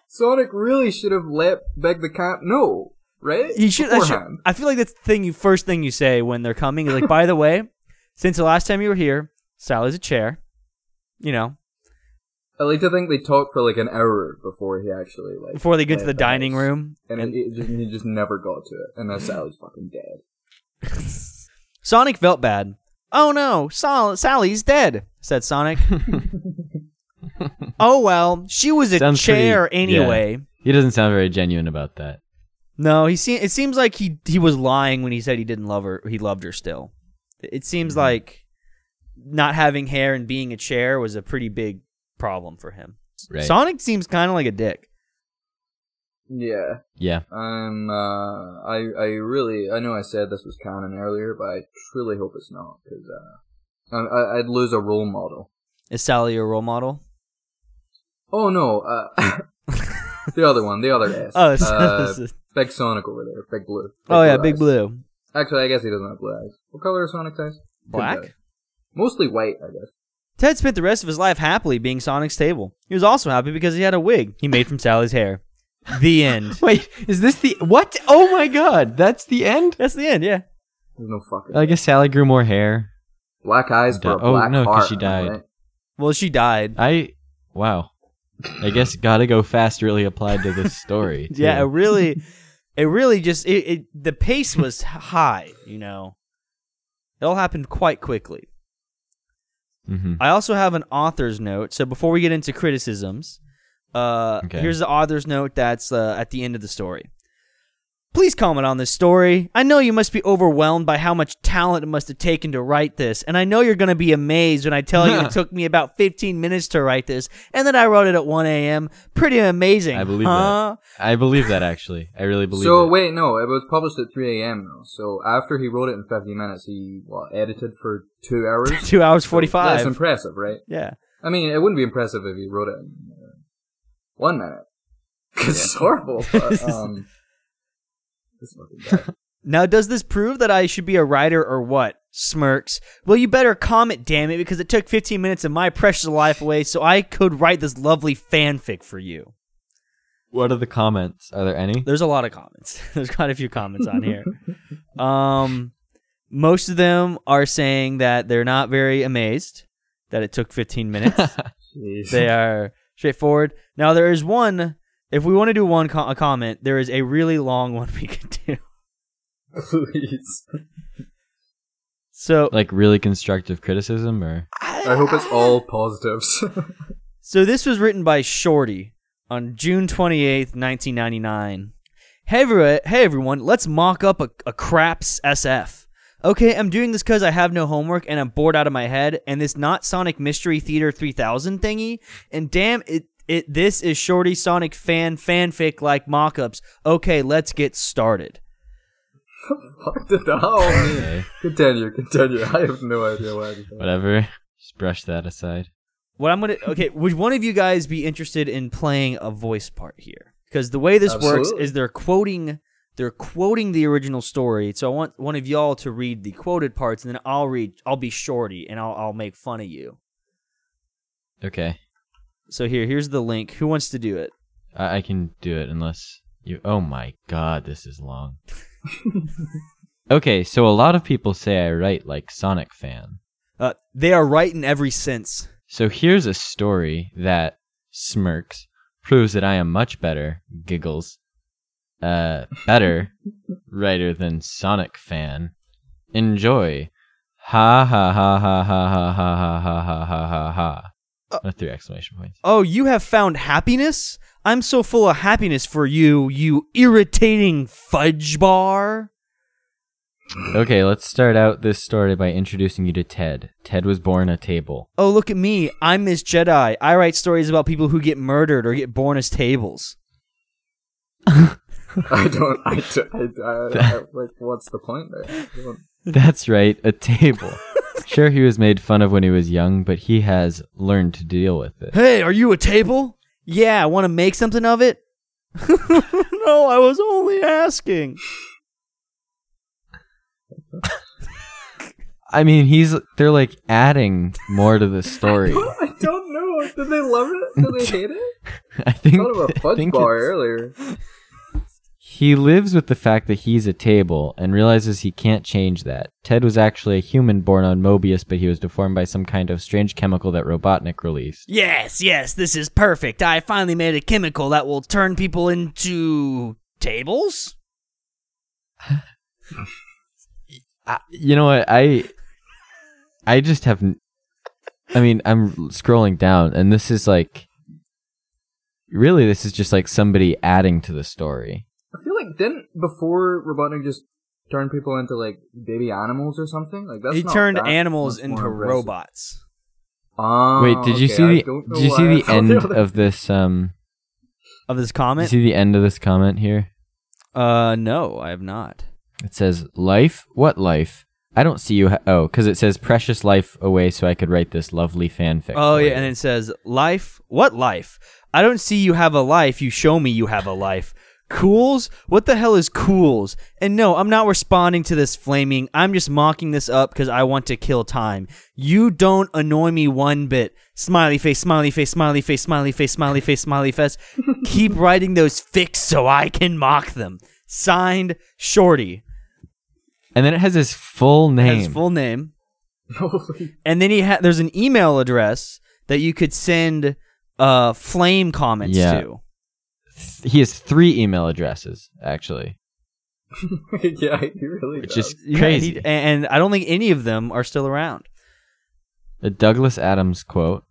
Sonic really should have let Big the cat know, right? you should, I should. I feel like that's the thing you first thing you say when they're coming is like, by the way, since the last time you were here, Sally's a chair. You know, I like to think they talked for like an hour before he actually like before they get to the dining house. room. and, and- it, it just, he just never got to it, and now Sally's fucking dead. Sonic felt bad. Oh no, Sol- Sally's dead, said Sonic. oh well, she was a Sounds chair pretty- yeah. anyway. He doesn't sound very genuine about that. No, he se- it seems like he he was lying when he said he didn't love her. He loved her still. It seems Mm-hmm. like not having hair and being a chair was a pretty big problem for him. Right. Sonic seems kind of like a dick. Yeah, Yeah. I'm. Uh, I I really I know I said this was canon earlier, but I truly hope it's not because uh, I, I'd lose a role model. Is Sally your role model? Oh no, uh, the other one, the other S. Oh, uh, Big Sonic over there, Big Blue. oh yeah, blue Big eyes. Blue, Actually, I guess he doesn't have blue eyes. What color is Sonic's eyes? Black. Mostly white, I guess. Ted spent the rest of his life happily being Sonic's table. He was also happy because he had a wig he made from Sally's hair. The end. Wait, is this the what? Oh my god, that's the end. That's the end. Yeah. There's no fucking I guess Sally grew more hair. black eyes for a Oh, black no, 'cause heart. she died. right? Well, she died. I wow. I guess gotta go fast really applied to this story. Yeah, it too. really, it really just it, it the pace was high. You know, it all happened quite quickly. Mhm. I also have an author's note. So before we get into criticisms, uh, Okay. here's the author's note that's uh, at the end of the story. Please comment on this story. I know you must be overwhelmed by how much talent it must have taken to write this, and I know you're going to be amazed when I tell you it took me about 15 minutes to write this, and then I wrote it at 1 a.m. Pretty amazing. I believe huh? I believe that actually. I really believe So it. wait, no, it was published at 3 a.m. though. So after he wrote it in 50 minutes, he what edited for two hours. Two hours So 45. That's impressive, right? yeah. I mean, it wouldn't be impressive if he wrote it in uh, one minute. Cause it's horrible. But, um, this fucking guy. Now, does this prove that I should be a writer or what? Smirks. Well, you better comment, damn it, because it took 15 minutes of my precious life away so I could write this lovely fanfic for you. What are the comments? Are there any? There's a lot of comments. There's quite a few comments on here. Um, most of them are saying that they're not very amazed that it took 15 minutes. They are straightforward. Now, there is one. If we want to do one co- a comment, there is a really long one we could do. Please. So, like really constructive criticism or I hope it's all positives. So this was written by Shorty on June 28th, 1999. Hey, everyone, hey everyone, let's mock up a, a craps SF. Okay, I'm doing this because I have no homework and I'm bored out of my head, and this not Sonic Mystery Theater 3000 thingy, and damn it, it this is Shorty Sonic fan fanfic like mock-ups. Okay, let's get started. Fuck did that all mean? Continue, continue. I have no idea why. I did that. whatever. Just brush that aside. What I'm gonna okay, would one of you guys be interested in playing a voice part here? Because the way this works is they're quoting they're quoting the original story. So I want one of y'all to read the quoted parts, and then I'll read. I'll be shorty, and I'll I'll make fun of you. Okay, So here here's the link. Who wants to do it? I, I can do it unless you. Oh my god, this is long. okay, so a lot of people say I write like Sonic fan. Uh, they are right in every sense. So here's a story that smirks proves that I am much better. Giggles. Uh, better writer than Sonic fan. Enjoy. Ha ha ha ha ha ha ha ha ha ha ha ha ha. Uh, three exclamation points. Oh, you have found happiness? I'm so full of happiness for you, you irritating fudge bar. Okay, let's start out this story by introducing you to Ted. Ted was born a table. Oh, look at me. I'm Miss Jedi. I write stories about people who get murdered or get born as tables. I don't. I, don't- I, I, I, like, what's the point there? That's right, a table. sure, he was made fun of when he was young, but he has learned to deal with it. Hey, are you a table? Yeah, I want to make something of it? no, I was only asking. I mean, he's they're like adding more to the story. I don't know. Did they love it? Did they hate it? I think, thought of a I fudge think bar earlier. He lives with the fact that he's a table and realizes he can't change that. Ted was actually a human born on Mobius, but he was deformed by some kind of strange chemical that Robotnik released. Yes, yes, this is perfect. I finally made a chemical that will turn people into tables. I, you know what? I I just have. I mean, I'm scrolling down, and this is like. Really, this is just like somebody adding to the story. I feel like didn't before Robotnik just turn people into like baby animals or something? Like that's he not turned that animals into robots. Ah, Wait, did you okay, see the? Did you see the end the of this? Um, Of this did you comment? see the end of this comment here? Uh, no, I have not. It says, "Life? What life? I don't see you." Ha- oh, because it says "precious life away," so I could write this lovely fanfic. Oh yeah, you. and it says life. What life? I don't see you have a life. You show me you have a life. Cools? What the hell is cools? And no, I'm not responding to this flaming. I'm just mocking this up because I want to kill time. You don't annoy me one bit. Smiley face, smiley face, smiley face, smiley face, smiley face, smiley face. Keep writing those fics so I can mock them. Signed, Shorty. and then it has his full Has name. His full name. And then he ha- there's an email address that you could send uh flame comments Yeah. to. He has three email addresses actually, yeah, he really which does. is Yeah, crazy. he- and I don't think any of them are still around. A Douglas Adams quote.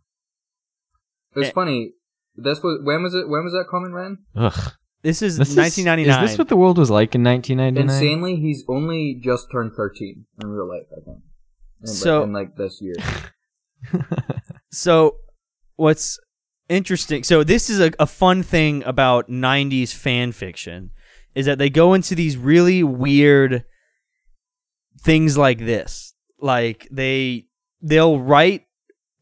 It was Eh. funny. This was when was it? When was that comment ran? Ugh. This is This is- 1999. Is this what the world was like in 1999? Insanely, he's only just turned thirteen in real life. I think. In, So- in like this year. so what's interesting. So this is a, a fun thing about 90s fan fiction is that they go into these really weird things like this. Like they they'll write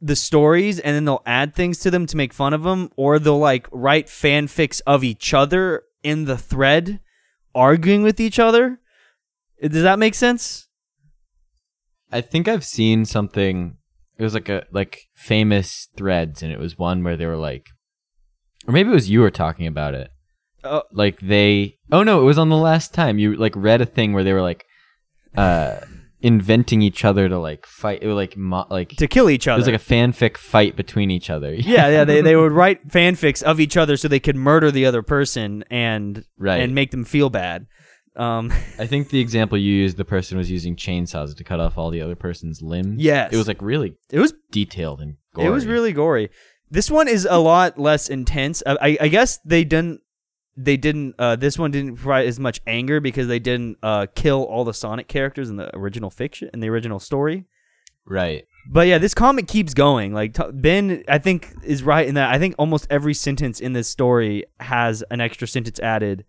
the stories and then they'll add things to them to make fun of them or they'll like write fanfics of each other in the thread arguing with each other. Does that make sense? I think I've seen something. It was like a like famous threads, and it was one where they were like, or maybe it was you were talking about it. Oh, Like they. Oh no, it was on the last time you like read a thing where they were like, uh, inventing each other to like fight. It was like mo- like to kill each other. it was like a fanfic fight between each other. yeah, yeah. They they would write fanfics of each other so they could murder the other person and Right. and make them feel bad. Um, I think the example you used, the person was using chainsaws to cut off all the other person's limbs. Yes. it was like really it was detailed and gory. it was really gory. This one is a lot less intense. I, I, I guess they didn't they didn't uh, this one didn't provide as much anger because they didn't uh, kill all the Sonic characters in the original fiction in the original story. right. But yeah, this comic keeps going. Like t- Ben, I think is right in that. I think almost every sentence in this story has an extra sentence added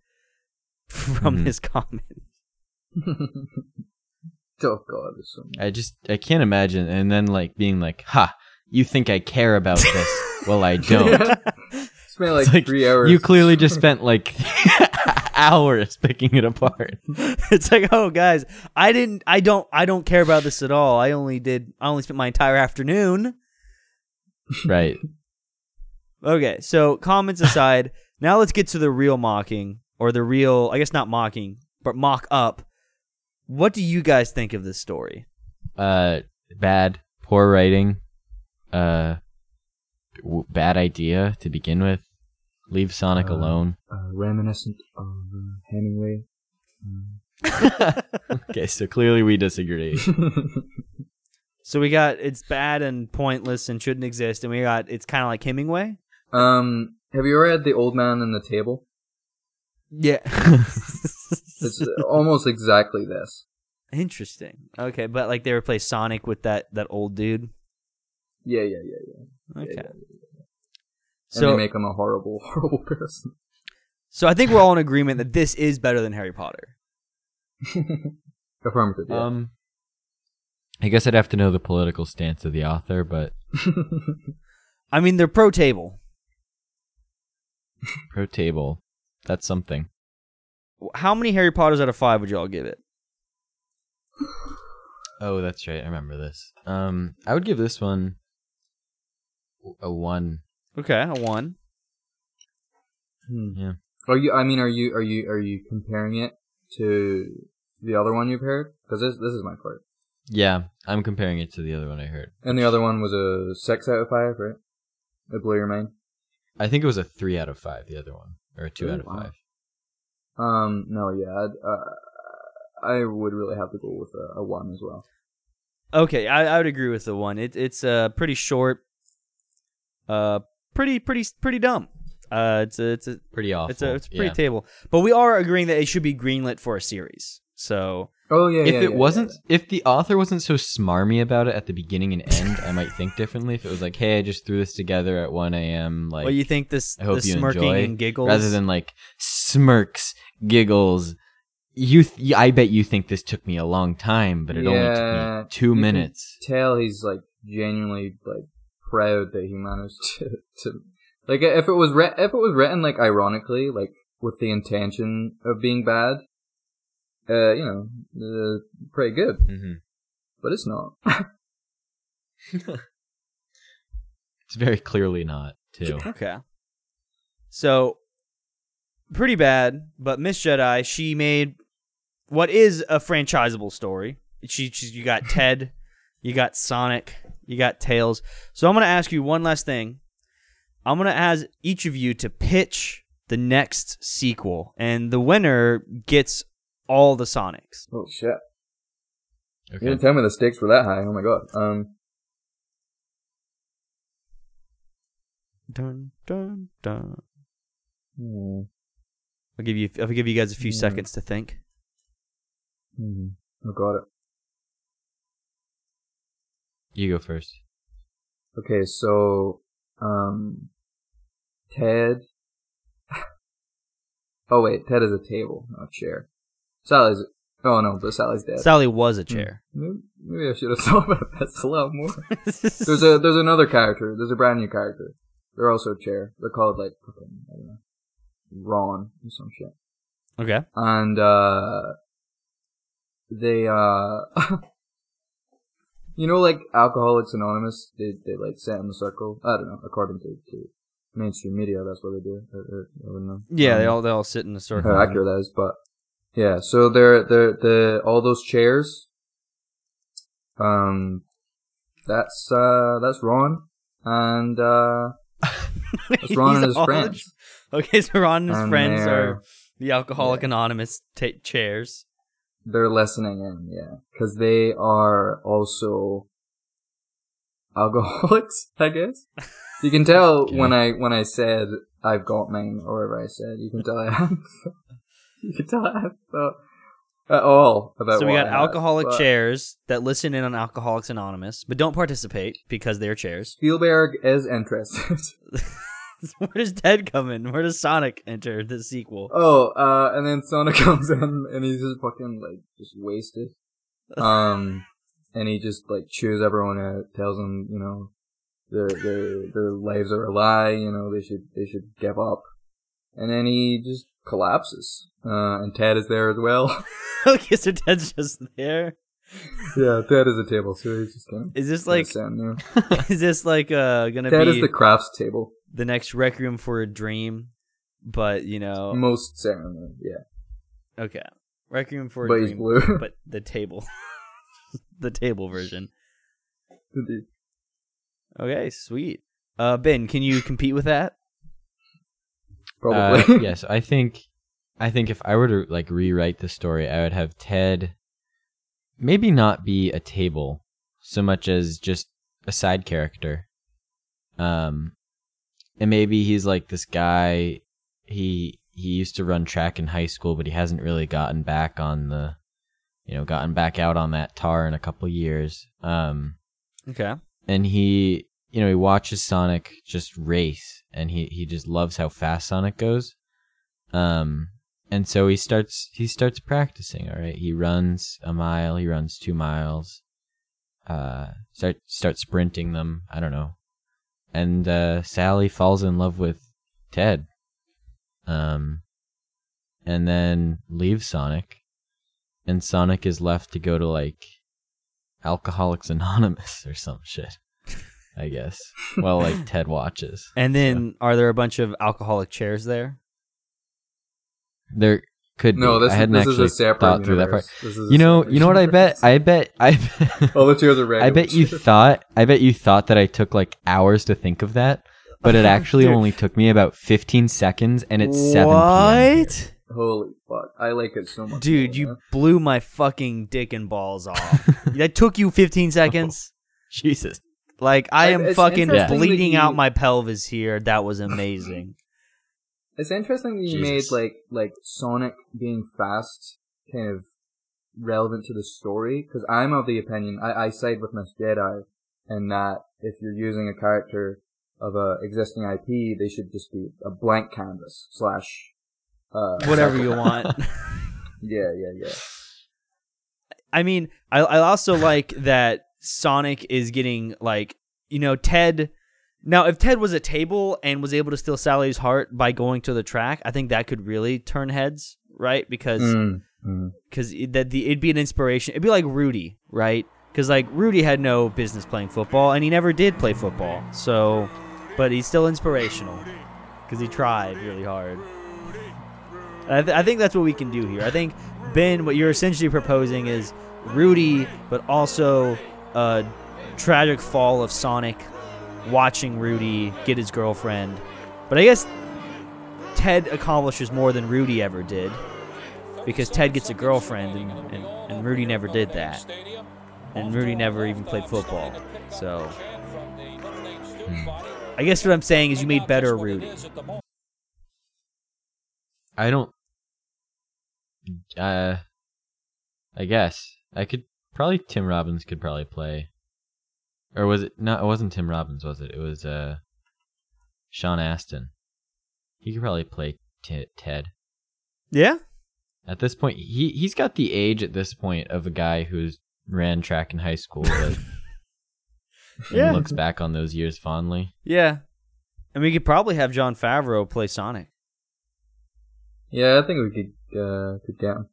from Mhm. this comic. oh god, so I just I can't imagine, and then like being like, "Ha, you think I care about this? well, I don't." Spent like, like, three hours. You clearly just spent like hours picking it apart. it's like, oh guys, I didn't, I don't, I don't care about this at all. I only did, I only spent my entire afternoon. right. Okay, so comments aside, now let's get to the real mocking or the real, I guess not mocking, but mock up. What do you guys think of this story? Uh, bad, poor writing. Uh, w- bad idea to begin with. Leave Sonic Uh, alone. uh, reminiscent of uh, Hemingway. Um, Okay, so clearly we disagree. So we got it's bad and pointless and shouldn't exist, and we got it's kind of like Hemingway. um, have you ever read The Old Man and the Table? Yeah. It's almost exactly this. Interesting. Okay, but like they replaced Sonic with that that old dude. Yeah, yeah, yeah, yeah. Okay. yeah, yeah. And So they make him a horrible, horrible person. so I think we're all in agreement that this is better than Harry Potter. Affirmative. Yeah. um, I guess I'd have to know the political stance of the author, but I mean, they're pro table. pro table. That's something. How many Harry Potters out of five would y'all give it? Oh, that's right. I remember this. Um, I would give this one a one. Okay, a one. Hmm. Yeah. Are you? I mean, are you? Are you? Are you comparing it to the other one you've heard? Because this this is my part. Yeah, I'm comparing it to the other one I heard. And the other one was a six out of five, right? It blew your mind. I think it was a three out of five. The other one, or a two out of wow. five. Um, no, yeah, I'd, uh, I would really have to go with a, a one as well. Okay, I, I would agree with the one. It, it's uh pretty short. Uh, pretty pretty pretty dumb. Uh, it's a it's a Pretty awful. it's a it's a pretty yeah. table. But we are agreeing that it should be greenlit for a series. So Oh yeah, if yeah, it yeah, wasn't, yeah, if the author wasn't so smarmy about it at the beginning and end, I might think differently. If it was like, "Hey, I just threw this together at 1 a.m., like, what you think this I hope the you smirking enjoy," and giggles rather than like smirks, giggles. You, th- I bet you think this took me a long time, but it only took me two you can minutes. tell he's like genuinely like proud that he managed to, to like if it was re- if it was written like ironically like with the intention of being bad, uh, you know, uh, pretty good, hmm but it's not. It's very clearly not too. Okay. So pretty bad, but Miss Jedi, she made what is a franchisable story. She, she you got Ted, you got Sonic, you got Tails. So I'm gonna ask you one last thing. I'm gonna ask each of you to pitch the next sequel, and the winner gets all the Sonics. oh shit! You didn't tell me the stakes were that high. Oh my god. Um, Dun dun dun. hmm, I'll give you I'll give you guys a few Yeah. seconds to think. hmm. I got it. You go first. Okay, so um, Ted. oh wait, Ted is a table, not a chair. Sally's. Oh no, but Sally's dead. Sally was a chair. maybe, maybe I should have thought about that a lot more. there's a there's another character. There's a brand new character. They're also a chair. They're called like fucking I don't know, Ron or some shit. okay. and uh they uh you know like alcoholics anonymous they they like sit in the circle i don't know according to, to mainstream media that's what they do I, I, I wouldn't know Yeah, they Um, all they all sit in a circle. how accurate that is but yeah so they're they're the all those chairs um that's uh that's ron and uh that's ron and his friends Okay, so Ron and his And friends they're- the Alcoholic Anonymous ta- chairs. They're listening in, yeah, because they are also alcoholics, I guess. You can tell Okay. when I when I said I've got mine, or whatever I said. You can tell I have. you can tell have thought at all about. so we got alcoholic but chairs that listen in on Alcoholics Anonymous, but don't participate because they're chairs. Spielberg is interested. Where does Ted come in? Where does Sonic enter the sequel? oh, uh, and then Sonic comes in and he's just fucking like just wasted. Um, and he just like chews everyone out, tells them, you know, their their their lives are a lie. You know, they should they should give up. And then he just collapses. Uh, and Ted is there as well. okay, so Ted's just there. yeah, Ted is a table, so he's just of Is this like is this like uh gonna Ted be is the crafts table. the next Requiem for a Dream? But you know, Most certainly, yeah. okay, Requiem for a But he's blue. but the table, the table version. Indeed. Okay, sweet. Uh, Ben, can you compete with that? Probably. Uh, yes, I think I think if I were to like rewrite the story, I would have Ted maybe not be a table so much as just a side character. Um and maybe he's like this guy he he used to run track in high school, but he hasn't really gotten back on the you know, gotten back out on that tar in a couple years. Um Okay. and he you know he watches Sonic just race and he he just loves how fast Sonic goes. Um and so he starts he starts practicing all right? He runs a mile he runs 2 miles uh start start sprinting them I don't know. And uh Sally falls in love with Ted um and then leaves Sonic, and Sonic is left to go to like Alcoholics Anonymous or some shit. I guess. Well, like Ted watches. And then, are there a bunch of alcoholic chairs there? There could No, be. this, I hadn't this actually is a separate thought through that part. universe. This is a You know, separate you know what I bet? universe. I bet I bet, All the chairs are regular. I bet you thought I bet you thought that I took like hours to think of that, but it actually Dude. only took me about 15 seconds and it's 7 p.m. What? Holy fuck! I like it so much. Dude, more, you man. blew my fucking dick and balls off. that took you 15 seconds. Jesus. Like I I- am it's fucking bleeding you- out my pelvis here. That was amazing. It's interesting that you Jesus. made like like Sonic being fast kind of relevant to the story because I'm of the opinion I, I side with Miss Jedi in that if you're using a character of a existing IP, they should just be a blank canvas slash uh, Whatever you want. Yeah, yeah, yeah. I mean, I I also like that Sonic is getting like you know Ted. Now, if Ted was a table and was able to steal Sally's heart by going to the track, I think that could really turn heads, right? Because Mm, mm. because that the it'd be an inspiration. It'd be like Rudy, right? Because like Rudy had no business playing football, and he never did play football. So, but he's still inspirational because he tried really hard. I, th- I think that's what we can do here. I think Ben, what you're essentially proposing is Rudy, but also a tragic fall of Sonic, watching Rudy get his girlfriend. But I guess Ted accomplishes more than Rudy ever did because Ted gets a girlfriend and, and, and Rudy never did that. And Rudy never even played football. So I guess what I'm saying is you made better Rudy. I don't. Uh, I guess I could probably Tim Robbins could probably play, or was it? No, it wasn't Tim Robbins, was it? It was uh, Sean Astin. He could probably play T- Ted. Yeah? At this point, he he's got the age at this point of a guy who's ran track in high school, but Yeah. looks back on those years fondly. Yeah. And we could probably have Jon Favreau play Sonic. Yeah, I think we could uh, could get him.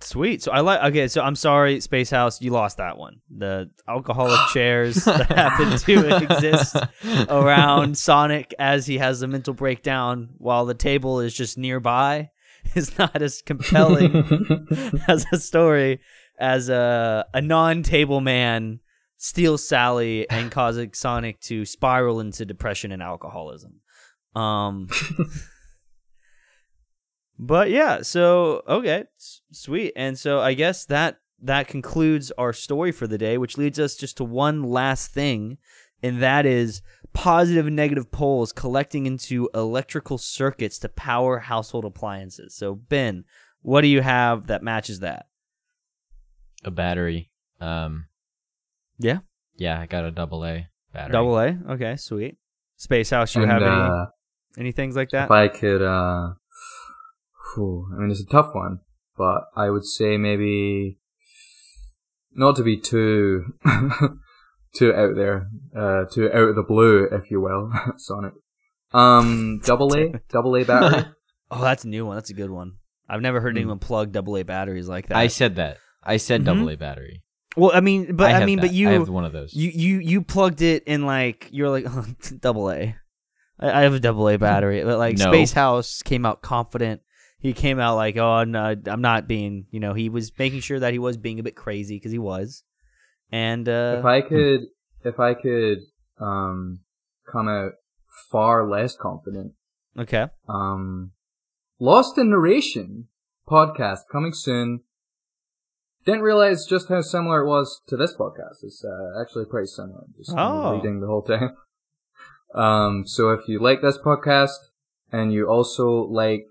Sweet. So I like. Okay, so I'm sorry, Space House, you lost that one. The alcoholic chairs that happen to exist around Sonic as he has a mental breakdown while the table is just nearby is not as compelling as a story as a a non-table man steals Sally and causes Sonic to spiral into depression and alcoholism. Um But yeah, so okay, s- sweet. And so I guess that that concludes our story for the day, which leads us just to one last thing, and that is positive and negative poles collecting into electrical circuits to power household appliances. So Ben, what do you have that matches that? a battery. Um, Yeah. yeah, I got a double A battery. Double A. Okay, sweet. Space House, you And, have any uh, any things like that? If I could, uh, phew, I mean, it's a tough one, but I would say maybe not to be too too out there, uh, too out of the blue, if you will, Sonic. Um, double A, double A battery. oh, that's a new one. That's a good one. I've never heard Hmm. anyone plug double A batteries like that. I said that. I said Mhm. double A battery. well, I mean, but I, have mean, that. but you I have one of those. you you you plugged it in like you're like oh, double A. I, I have a double A battery, but like No. Space House came out confident. He came out like, oh, no, I'm not being, you know, he was making sure that he was being a bit crazy because he was. And uh, if I could, if I could, um, come out far less confident, okay, um, Lost in Narration podcast coming soon. Didn't realize just how similar it was to this podcast. It's uh, actually pretty similar. Just Oh. reading the whole time. Um, so if you like this podcast and you also like,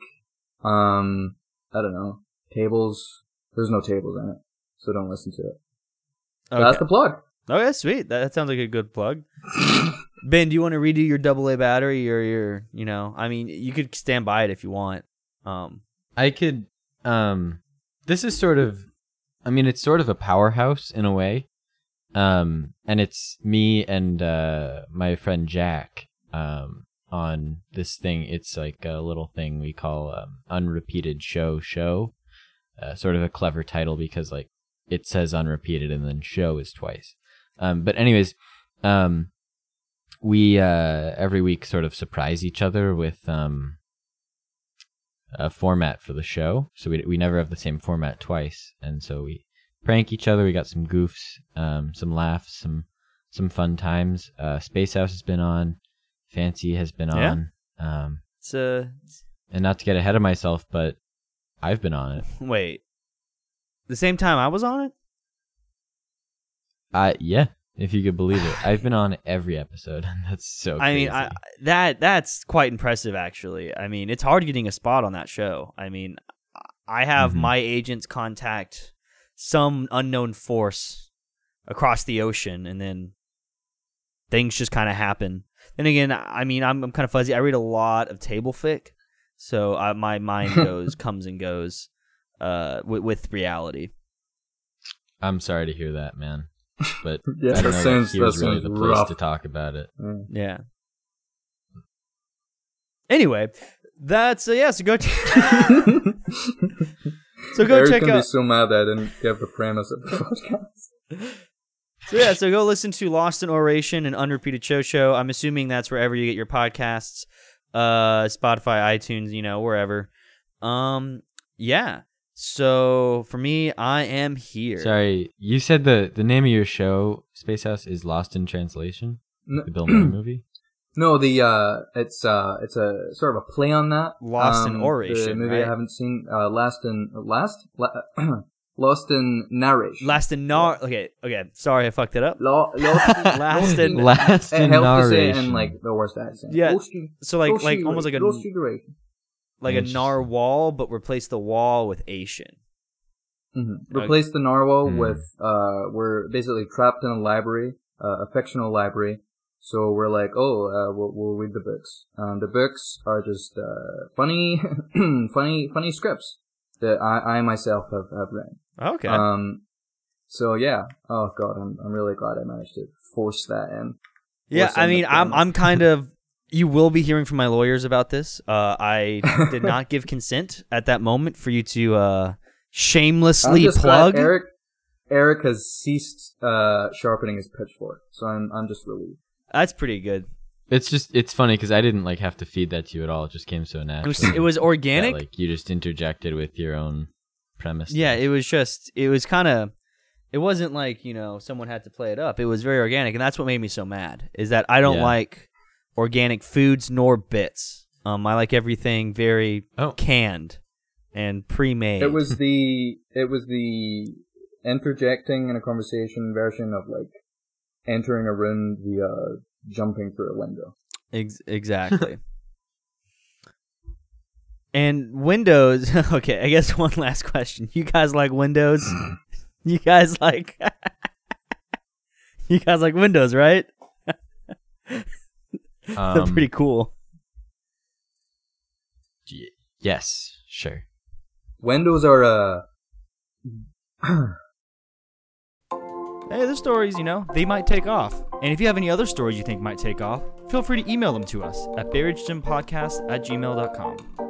um, I don't know, tables. There's no tables in it, so don't listen to it. okay. That's the plug. Oh yeah, sweet. That, that sounds like a good plug. ben, do you want to redo your double A battery or your, you know, I mean, you could stand by it if you want. Um, I could. Um, this is sort of. I mean, it's sort of a powerhouse in a way. Um, and it's me and uh my friend Jack. Um, on this thing. It's like a little thing we call um, unrepeated show show. Uh, sort of a clever title because like it says unrepeated and then show is twice. Um, but anyways, um, we uh, every week sort of surprise each other with um, a format for the show. So we we never have the same format twice, and so we prank each other. We got some goofs, um, some laughs, some some fun times. Uh, Space House has been on. Fancy has been Yeah. on. Um, It's uh, and not to get ahead of myself, but I've been on it. wait. The same time I was on it? Uh, yeah, if you could believe it, I've been on every episode, that's so. I mean, crazy. I, that that's quite impressive, actually. I mean, it's hard getting a spot on that show. I mean, I have Mhm. my agents contact some unknown force across the ocean, and then things just kind of happen. Then again, I mean, I'm, I'm kind of fuzzy. I read a lot of table fic, so uh, my mind goes comes and goes uh, with, with reality. I'm sorry to hear that, man. But Yeah, I don't that know sounds- that here's that really the place rough. to talk about it. Yeah. Yeah. Anyway, that's uh, yeah. So go. Ch- so go Eric's check gonna out. be so mad that I didn't give the premise of the podcast. So yeah, so go listen to Lost in Oration and Unrepeated Show Show. I'm assuming that's wherever you get your podcasts, uh, Spotify, iTunes, you know, wherever. Um, yeah. So for me, I am here. Sorry, you said the the name of your show, Space House, is Lost in Translation, N- the Bill Murray movie. No, the uh, it's uh, it's a sort of a play on that. Lost in Um, Oration, the movie right? I haven't seen. Uh, last in last, La- lost in narration. Last in nar. Okay, okay. Sorry, I fucked it up. Lo- lost, Last in- Last It in helps to say narration. in like the worst accent. Yeah, Lost in- So like, lost like almost like a lost in duration. like a Interesting. narwhal, but replace the wall with Asian. Mhm. Okay. Replace the narwhal Hmm. with uh, we're basically trapped in a library, uh, a fictional library. So we're like, oh, uh, we'll, we'll read the books. Um, the books are just uh, funny, funny, funny scripts that I, I myself have, have written. Okay. Um, so yeah. Oh god, I'm I'm really glad I managed to force that in. yeah, I mean, I'm. I'm kind of. You will be hearing from my lawyers about this. Uh, I did not give consent at that moment for you to uh, I'm shamelessly just plug. glad Eric. Eric has ceased uh, sharpening his pitchfork, so I'm I'm just relieved. That's pretty good. It's just it's funny because I didn't like have to feed that to you at all. It just came so It naturally. was it was that, organic. like you just interjected with your own premise. yeah, it was just it was kind of. It wasn't like you know someone had to play it up. It was very organic, and that's what made me so mad. Is that I don't Yeah. like organic foods nor bits. Um, I like everything very Oh. canned and pre-made. It was the it was the interjecting in a conversation version of like entering a room via jumping through a window. Ex- exactly. and Windows. Okay, I guess one last question. You guys like Windows? you guys like? you guys like Windows, right? They're Um, pretty cool. y- yes, sure. Windows are uh Hey, the stories, you know, they might take off. And if you have any other stories you think might take off, feel free to email them to us at barragedympodcast at gmail.com.